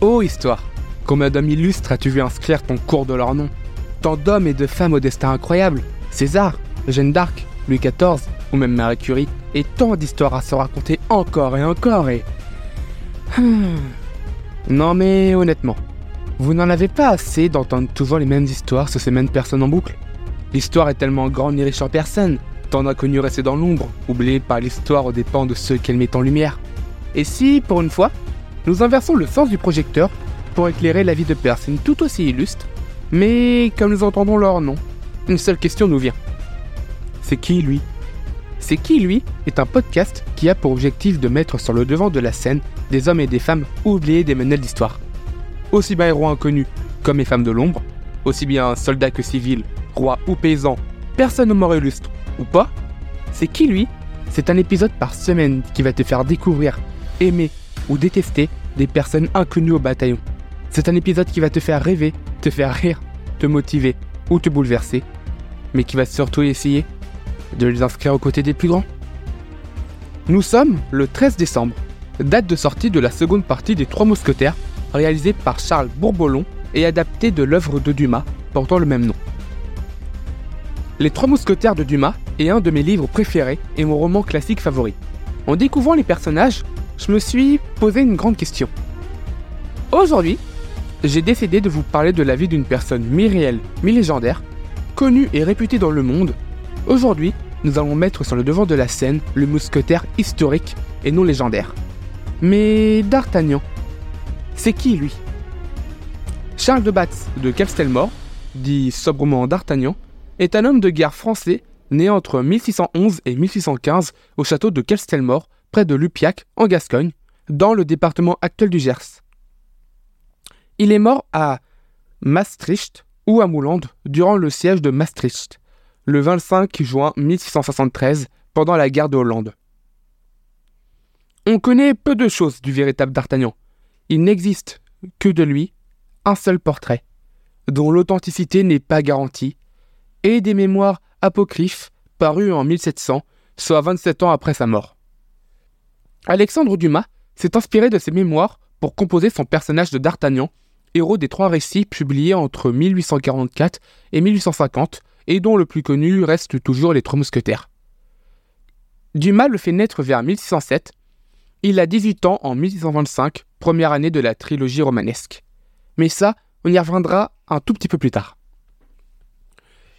Oh histoire, combien d'hommes illustres as-tu vu inscrire ton cours de leur nom? Tant d'hommes et de femmes au destin incroyable. César, Jeanne d'Arc, Louis XIV ou même Marie Curie, et tant d'histoires à se raconter encore et encore et... Hmm. Non mais honnêtement, vous n'en avez pas assez d'entendre toujours les mêmes histoires sur ces mêmes personnes en boucle. L'histoire est tellement grande et riche en personnes, tant d'inconnus restés dans l'ombre, oubliés par l'histoire aux dépens de ceux qu'elle met en lumière. Et si, pour une fois, nous inversons le sens du projecteur pour éclairer la vie de personnes tout aussi illustres, mais comme nous entendons leur nom, une seule question nous vient. C'est qui lui? C'est qui lui? Est un podcast qui a pour objectif de mettre sur le devant de la scène des hommes et des femmes oubliés des manuels d'histoire. Aussi bien héros inconnus comme les femmes de l'ombre, aussi bien soldats que civils, rois ou paysans, personne au mort illustre ou pas, c'est qui lui? C'est un épisode par semaine qui va te faire découvrir, aimer ou détester des personnes inconnues au bataillon. C'est un épisode qui va te faire rêver, te faire rire, te motiver ou te bouleverser, mais qui va surtout essayer de les inscrire aux côtés des plus grands. Nous sommes le 13 décembre, date de sortie de la seconde partie des Trois Mousquetaires, réalisée par Charles Bourbolon et adaptée de l'œuvre de Dumas portant le même nom. Les Trois Mousquetaires de Dumas est un de mes livres préférés et mon roman classique favori. En découvrant les personnages, je me suis posé une grande question. Aujourd'hui, j'ai décidé de vous parler de la vie d'une personne mi-réelle, mi-légendaire, connue et réputée dans le monde. Aujourd'hui, nous allons mettre sur le devant de la scène le mousquetaire historique et non légendaire. Mais D'Artagnan, c'est qui lui? Charles de Batz de Castelmore, dit sobrement D'Artagnan, est un homme de guerre français né entre 1611 et 1615 au château de Castelmore, près de Lupiac, en Gascogne, dans le département actuel du Gers. Il est mort à Maastricht ou à Moulande durant le siège de Maastricht, le 25 juin 1673, pendant la guerre de Hollande. On connaît peu de choses du véritable D'Artagnan. Il n'existe que de lui un seul portrait, dont l'authenticité n'est pas garantie, et des mémoires apocryphes parus en 1700, soit 27 ans après sa mort. Alexandre Dumas s'est inspiré de ses mémoires pour composer son personnage de D'Artagnan, héros des trois récits publiés entre 1844 et 1850, et dont le plus connu reste toujours les Trois Mousquetaires. Dumas le fait naître vers 1607. Il a 18 ans en 1625, première année de la trilogie romanesque. Mais ça, on y reviendra un tout petit peu plus tard.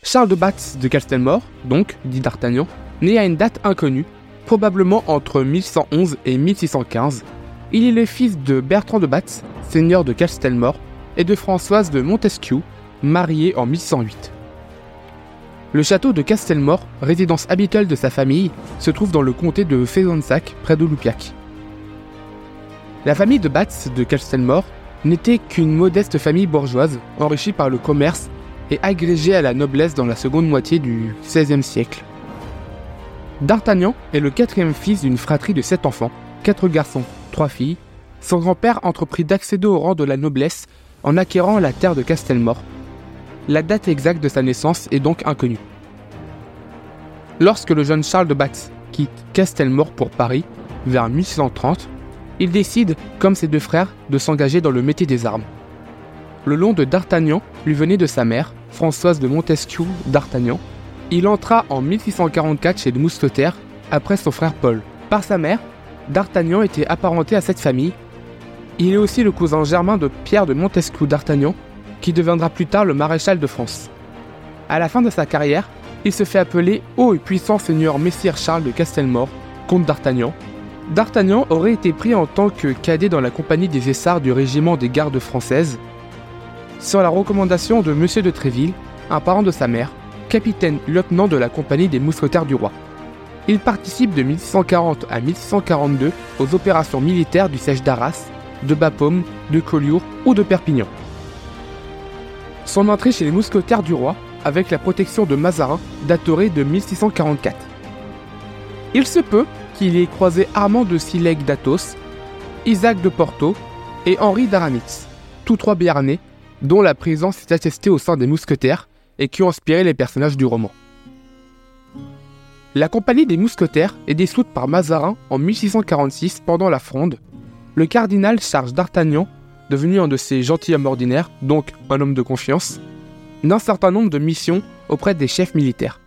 Charles de Batz de Castelmore, donc, dit D'Artagnan, né à une date inconnue, probablement entre 1111 et 1615. Il est le fils de Bertrand de Batz, seigneur de Castelmore, et de Françoise de Montesquieu, mariée en 1608. Le château de Castelmore, résidence habituelle de sa famille, se trouve dans le comté de Fezensac, près de Lupiac. La famille de Batz de Castelmore n'était qu'une modeste famille bourgeoise, enrichie par le commerce et agrégé à la noblesse dans la seconde moitié du XVIe siècle. D'Artagnan est le quatrième fils d'une fratrie de sept enfants, quatre garçons, trois filles. Son grand-père entreprit d'accéder au rang de la noblesse en acquérant la terre de Castelmore. La date exacte de sa naissance est donc inconnue. Lorsque le jeune Charles de Batz quitte Castelmore pour Paris, vers 1630, il décide, comme ses deux frères, de s'engager dans le métier des armes. Le nom de D'Artagnan lui venait de sa mère, Françoise de Montesquieu d'Artagnan. Il entra en 1644 chez les mousquetaires après son frère Paul. Par sa mère, D'Artagnan était apparenté à cette famille. Il est aussi le cousin germain de Pierre de Montesquieu d'Artagnan, qui deviendra plus tard le maréchal de France. À la fin de sa carrière, il se fait appeler Haut et puissant seigneur Messire Charles de Castelmore, comte d'Artagnan. D'Artagnan aurait été pris en tant que cadet dans la compagnie des Essarts du régiment des gardes françaises sur la recommandation de Monsieur de Tréville, un parent de sa mère, capitaine lieutenant de la compagnie des mousquetaires du roi. Il participe de 1640 à 1642 aux opérations militaires du siège d'Arras, de Bapaume, de Collioure ou de Perpignan. Son entrée chez les mousquetaires du roi, avec la protection de Mazarin, daterait de 1644. Il se peut qu'il ait croisé Armand de Silègue d'Athos, Isaac de Porto et Henri d'Aramitz, tous trois Béarnais, dont la présence est attestée au sein des mousquetaires et qui ont inspiré les personnages du roman. La compagnie des mousquetaires est dissoute par Mazarin en 1646 pendant la Fronde. Le cardinal charge d'Artagnan devenu un de ses gentilshommes ordinaires, donc un homme de confiance, d'un certain nombre de missions auprès des chefs militaires.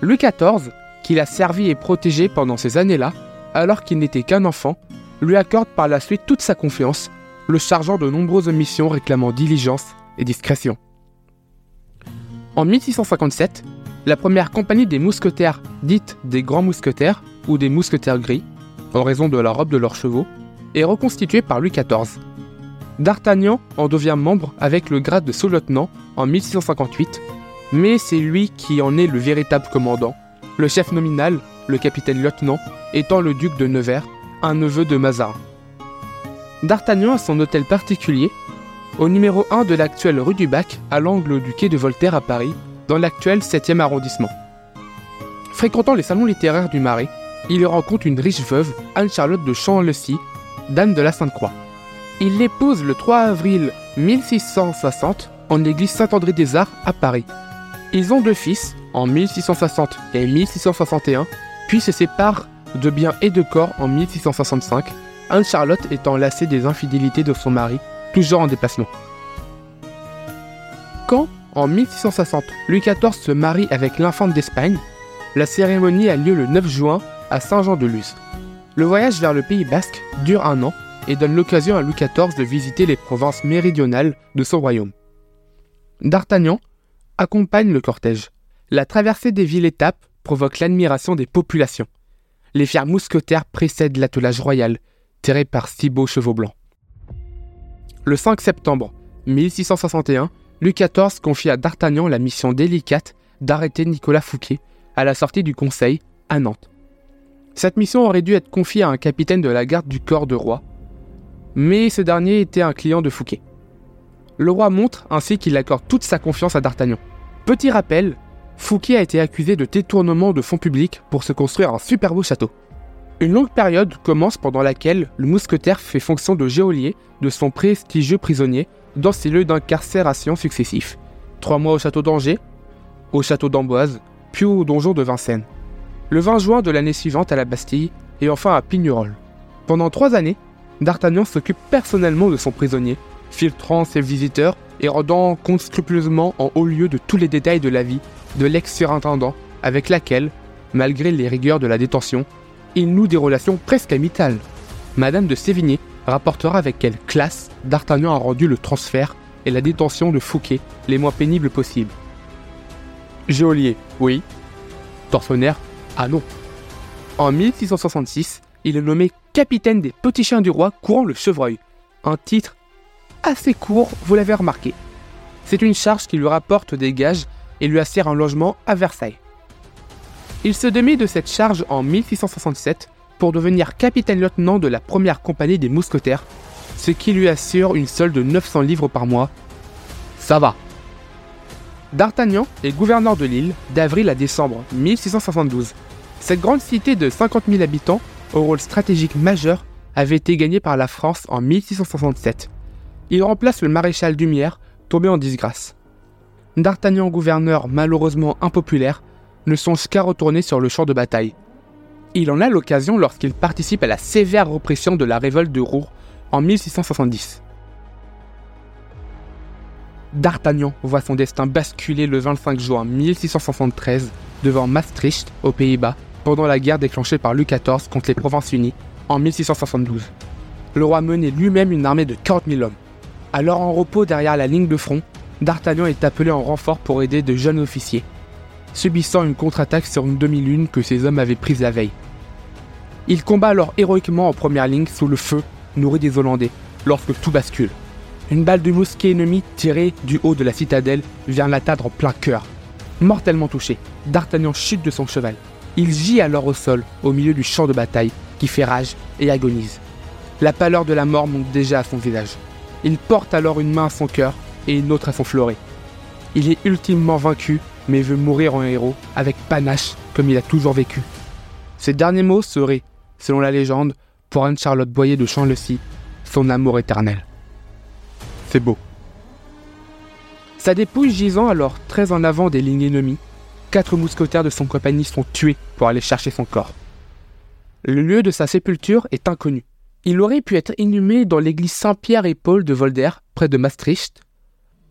Louis XIV, qu'il a servi et protégé pendant ces années-là, alors qu'il n'était qu'un enfant, lui accorde par la suite toute sa confiance, le chargeant de nombreuses missions réclamant diligence et discrétion. En 1657, la première compagnie des mousquetaires, dite des Grands Mousquetaires ou des Mousquetaires Gris, en raison de la robe de leurs chevaux, est reconstituée par Louis XIV. D'Artagnan en devient membre avec le grade de sous-lieutenant en 1658, mais c'est lui qui en est le véritable commandant, le chef nominal, le capitaine-lieutenant, étant le duc de Nevers, un neveu de Mazarin. D'Artagnan a son hôtel particulier, au numéro 1 de l'actuelle rue du Bac, à l'angle du quai de Voltaire à Paris, dans l'actuel 7e arrondissement. Fréquentant les salons littéraires du Marais, il rencontre une riche veuve, Anne-Charlotte de Champ-Lecy, dame de la Sainte-Croix. Il l'épouse le 3 avril 1660 en l'église Saint-André des Arts à Paris. Ils ont deux fils, en 1660 et 1661, puis se séparent de biens et de corps en 1665, Anne-Charlotte étant lassée des infidélités de son mari, toujours en déplacement. Quand, en 1660, Louis XIV se marie avec l'infante d'Espagne, la cérémonie a lieu le 9 juin à Saint-Jean-de-Luz. Le voyage vers le Pays basque dure un an et donne l'occasion à Louis XIV de visiter les provinces méridionales de son royaume. D'Artagnan accompagne le cortège. La traversée des villes-étapes provoque l'admiration des populations. Les fiers mousquetaires précèdent l'attelage royal, tiré par six beaux chevaux blancs. Le 5 septembre 1661, Louis XIV confie à D'Artagnan la mission délicate d'arrêter Nicolas Fouquet à la sortie du Conseil à Nantes. Cette mission aurait dû être confiée à un capitaine de la garde du corps de roi, mais ce dernier était un client de Fouquet. Le roi montre ainsi qu'il accorde toute sa confiance à D'Artagnan. Petit rappel, Fouquet a été accusé de détournement de fonds publics pour se construire un super beau château. Une longue période commence pendant laquelle le mousquetaire fait fonction de geôlier de son prestigieux prisonnier dans ses lieux d'incarcération successifs. Trois mois au château d'Angers, au château d'Amboise, puis au donjon de Vincennes. Le 20 juin de l'année suivante à la Bastille et enfin à Pignerol. Pendant trois années, D'Artagnan s'occupe personnellement de son prisonnier, filtrant ses visiteurs et rendant compte scrupuleusement en haut lieu de tous les détails de la vie de l'ex-surintendant avec laquelle, malgré les rigueurs de la détention, il noue des relations presque amicales. Madame de Sévigné rapportera avec quelle classe D'Artagnan a rendu le transfert et la détention de Fouquet les moins pénibles possibles. Geôlier, oui. Tortionnaire, ah non. En 1666, il est nommé capitaine des petits chiens du roi courant le chevreuil. Un titre assez court, vous l'avez remarqué. C'est une charge qui lui rapporte des gages et lui assure un logement à Versailles. Il se démet de cette charge en 1667 pour devenir capitaine-lieutenant de la première compagnie des mousquetaires, ce qui lui assure une solde de 900 livres par mois. Ça va. D'Artagnan est gouverneur de l'île d'avril à décembre 1672. Cette grande cité de 50 000 habitants, au rôle stratégique majeur, avait été gagnée par la France en 1667. Il remplace le maréchal Dumière, tombé en disgrâce. D'Artagnan gouverneur malheureusement impopulaire ne songe qu'à retourner sur le champ de bataille. Il en a l'occasion lorsqu'il participe à la sévère répression de la révolte de Rouen en 1670. D'Artagnan voit son destin basculer le 25 juin 1673 devant Maastricht, aux Pays-Bas, pendant la guerre déclenchée par Louis XIV contre les Provinces-Unies en 1672. Le roi menait lui-même une armée de 40 000 hommes. Alors en repos derrière la ligne de front, D'Artagnan est appelé en renfort pour aider de jeunes officiers, subissant une contre-attaque sur une demi-lune que ses hommes avaient prise la veille. Il combat alors héroïquement en première ligne sous le feu nourri des Hollandais, lorsque tout bascule. Une balle de mousquet ennemi tirée du haut de la citadelle vient l'atteindre en plein cœur. Mortellement touché, D'Artagnan chute de son cheval. Il gît alors au sol, au milieu du champ de bataille, qui fait rage et agonise. La pâleur de la mort monte déjà à son visage. Il porte alors une main à son cœur et une autre à son fleuret. Il est ultimement vaincu, mais veut mourir en héros, avec panache, comme il a toujours vécu. Ses derniers mots seraient, selon la légende, pour Anne-Charlotte Boyer de Champ-le-Cy, son amour éternel. C'est beau. Sa dépouille gisant alors très en avant des lignes ennemies, quatre mousquetaires de son compagnie sont tués pour aller chercher son corps. Le lieu de sa sépulture est inconnu. Il aurait pu être inhumé dans l'église Saint-Pierre et Paul de Volder, près de Maastricht.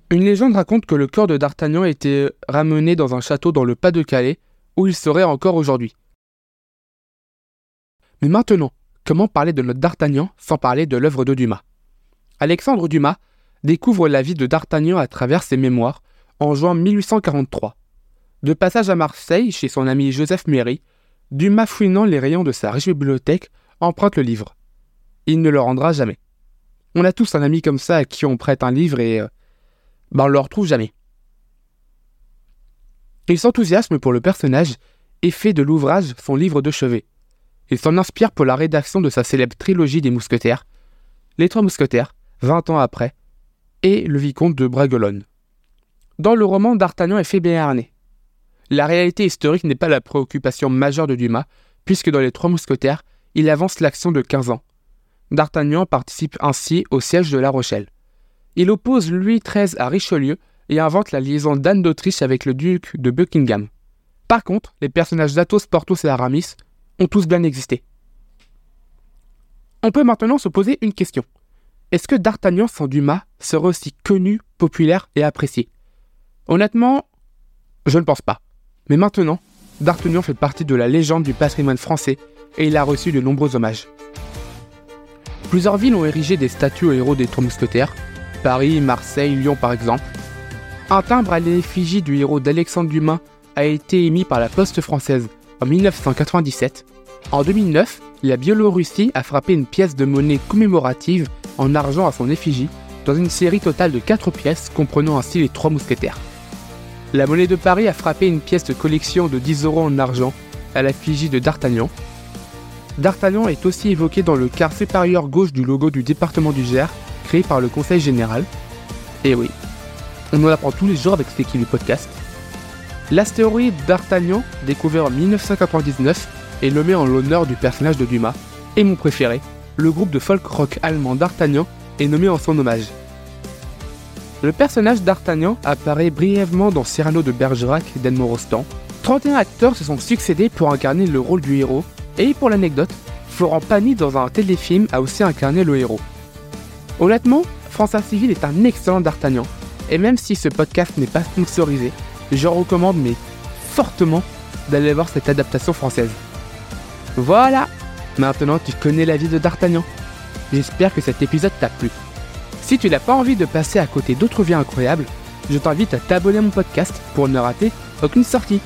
Une légende raconte que le corps de D'Artagnan a été ramené dans un château dans le Pas-de-Calais, où il serait encore aujourd'hui. Mais maintenant, comment parler de notre D'Artagnan sans parler de l'œuvre de Dumas? Alexandre Dumas découvre la vie de D'Artagnan à travers ses mémoires en juin 1843. De passage à Marseille chez son ami Joseph Méry, Dumas fouinant les rayons de sa riche bibliothèque emprunte le livre. Il ne le rendra jamais. On a tous un ami comme ça à qui on prête un livre et euh, ben on le retrouve jamais. Il s'enthousiasme pour le personnage et fait de l'ouvrage son livre de chevet. Il s'en inspire pour la rédaction de sa célèbre trilogie des mousquetaires, Les Trois Mousquetaires, 20 ans après, et Le Vicomte de Bragelonne. Dans le roman, D'Artagnan est fait béarnais. La réalité historique n'est pas la préoccupation majeure de Dumas, puisque dans Les Trois Mousquetaires, il avance l'action de 15 ans. D'Artagnan participe ainsi au siège de La Rochelle. Il oppose Louis XIII à Richelieu et invente la liaison d'Anne d'Autriche avec le duc de Buckingham. Par contre, les personnages d'Athos, Porthos et Aramis ont tous bien existé. On peut maintenant se poser une question. Est-ce que D'Artagnan sans Dumas serait aussi connu, populaire et apprécié? Honnêtement, je ne pense pas. Mais maintenant, D'Artagnan fait partie de la légende du patrimoine français et il a reçu de nombreux hommages. Plusieurs villes ont érigé des statues aux héros des Trois Mousquetaires, Paris, Marseille, Lyon par exemple. Un timbre à l'effigie du héros d'Alexandre Dumas a été émis par la Poste française en 1997. En 2009, la Biélorussie a frappé une pièce de monnaie commémorative en argent à son effigie dans une série totale de 4 pièces comprenant ainsi les trois mousquetaires. La monnaie de Paris a frappé une pièce de collection de 10 euros en argent à l'effigie de D'Artagnan. D'Artagnan est aussi évoqué dans le quart supérieur gauche du logo du département du Gers, créé par le Conseil général. Et oui, on en apprend tous les jours avec cette équipe du podcast. L'astéroïde d'Artagnan, découvert en 1999, est nommé en l'honneur du personnage de Dumas. Et mon préféré, le groupe de folk rock allemand d'Artagnan est nommé en son hommage. Le personnage d'Artagnan apparaît brièvement dans Cyrano de Bergerac d'Edmond Rostand. 31 acteurs se sont succédés pour incarner le rôle du héros, et pour l'anecdote, Florent Pagny dans un téléfilm a aussi incarné le héros. Honnêtement, François Civil est un excellent d'Artagnan, et même si ce podcast n'est pas sponsorisé, je recommande mais fortement d'aller voir cette adaptation française. Voilà Maintenant tu connais la vie de D'Artagnan. J'espère que cet épisode t'a plu. Si tu n'as pas envie de passer à côté d'autres vies incroyables, je t'invite à t'abonner à mon podcast pour ne rater aucune sortie.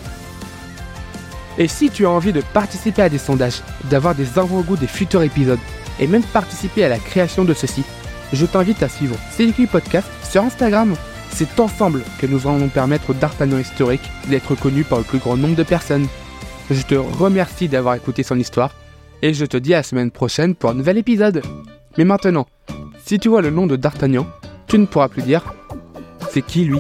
Et si tu as envie de participer à des sondages, d'avoir des avant-goûts des futurs épisodes, et même participer à la création de ceux-ci, je t'invite à suivre CDQ Podcast sur Instagram c'est ensemble que nous allons permettre d'Artagnan historique d'être connu par le plus grand nombre de personnes. Je te remercie d'avoir écouté son histoire et je te dis à la semaine prochaine pour un nouvel épisode. Mais maintenant, si tu vois le nom de D'Artagnan, tu ne pourras plus dire c'est qui lui?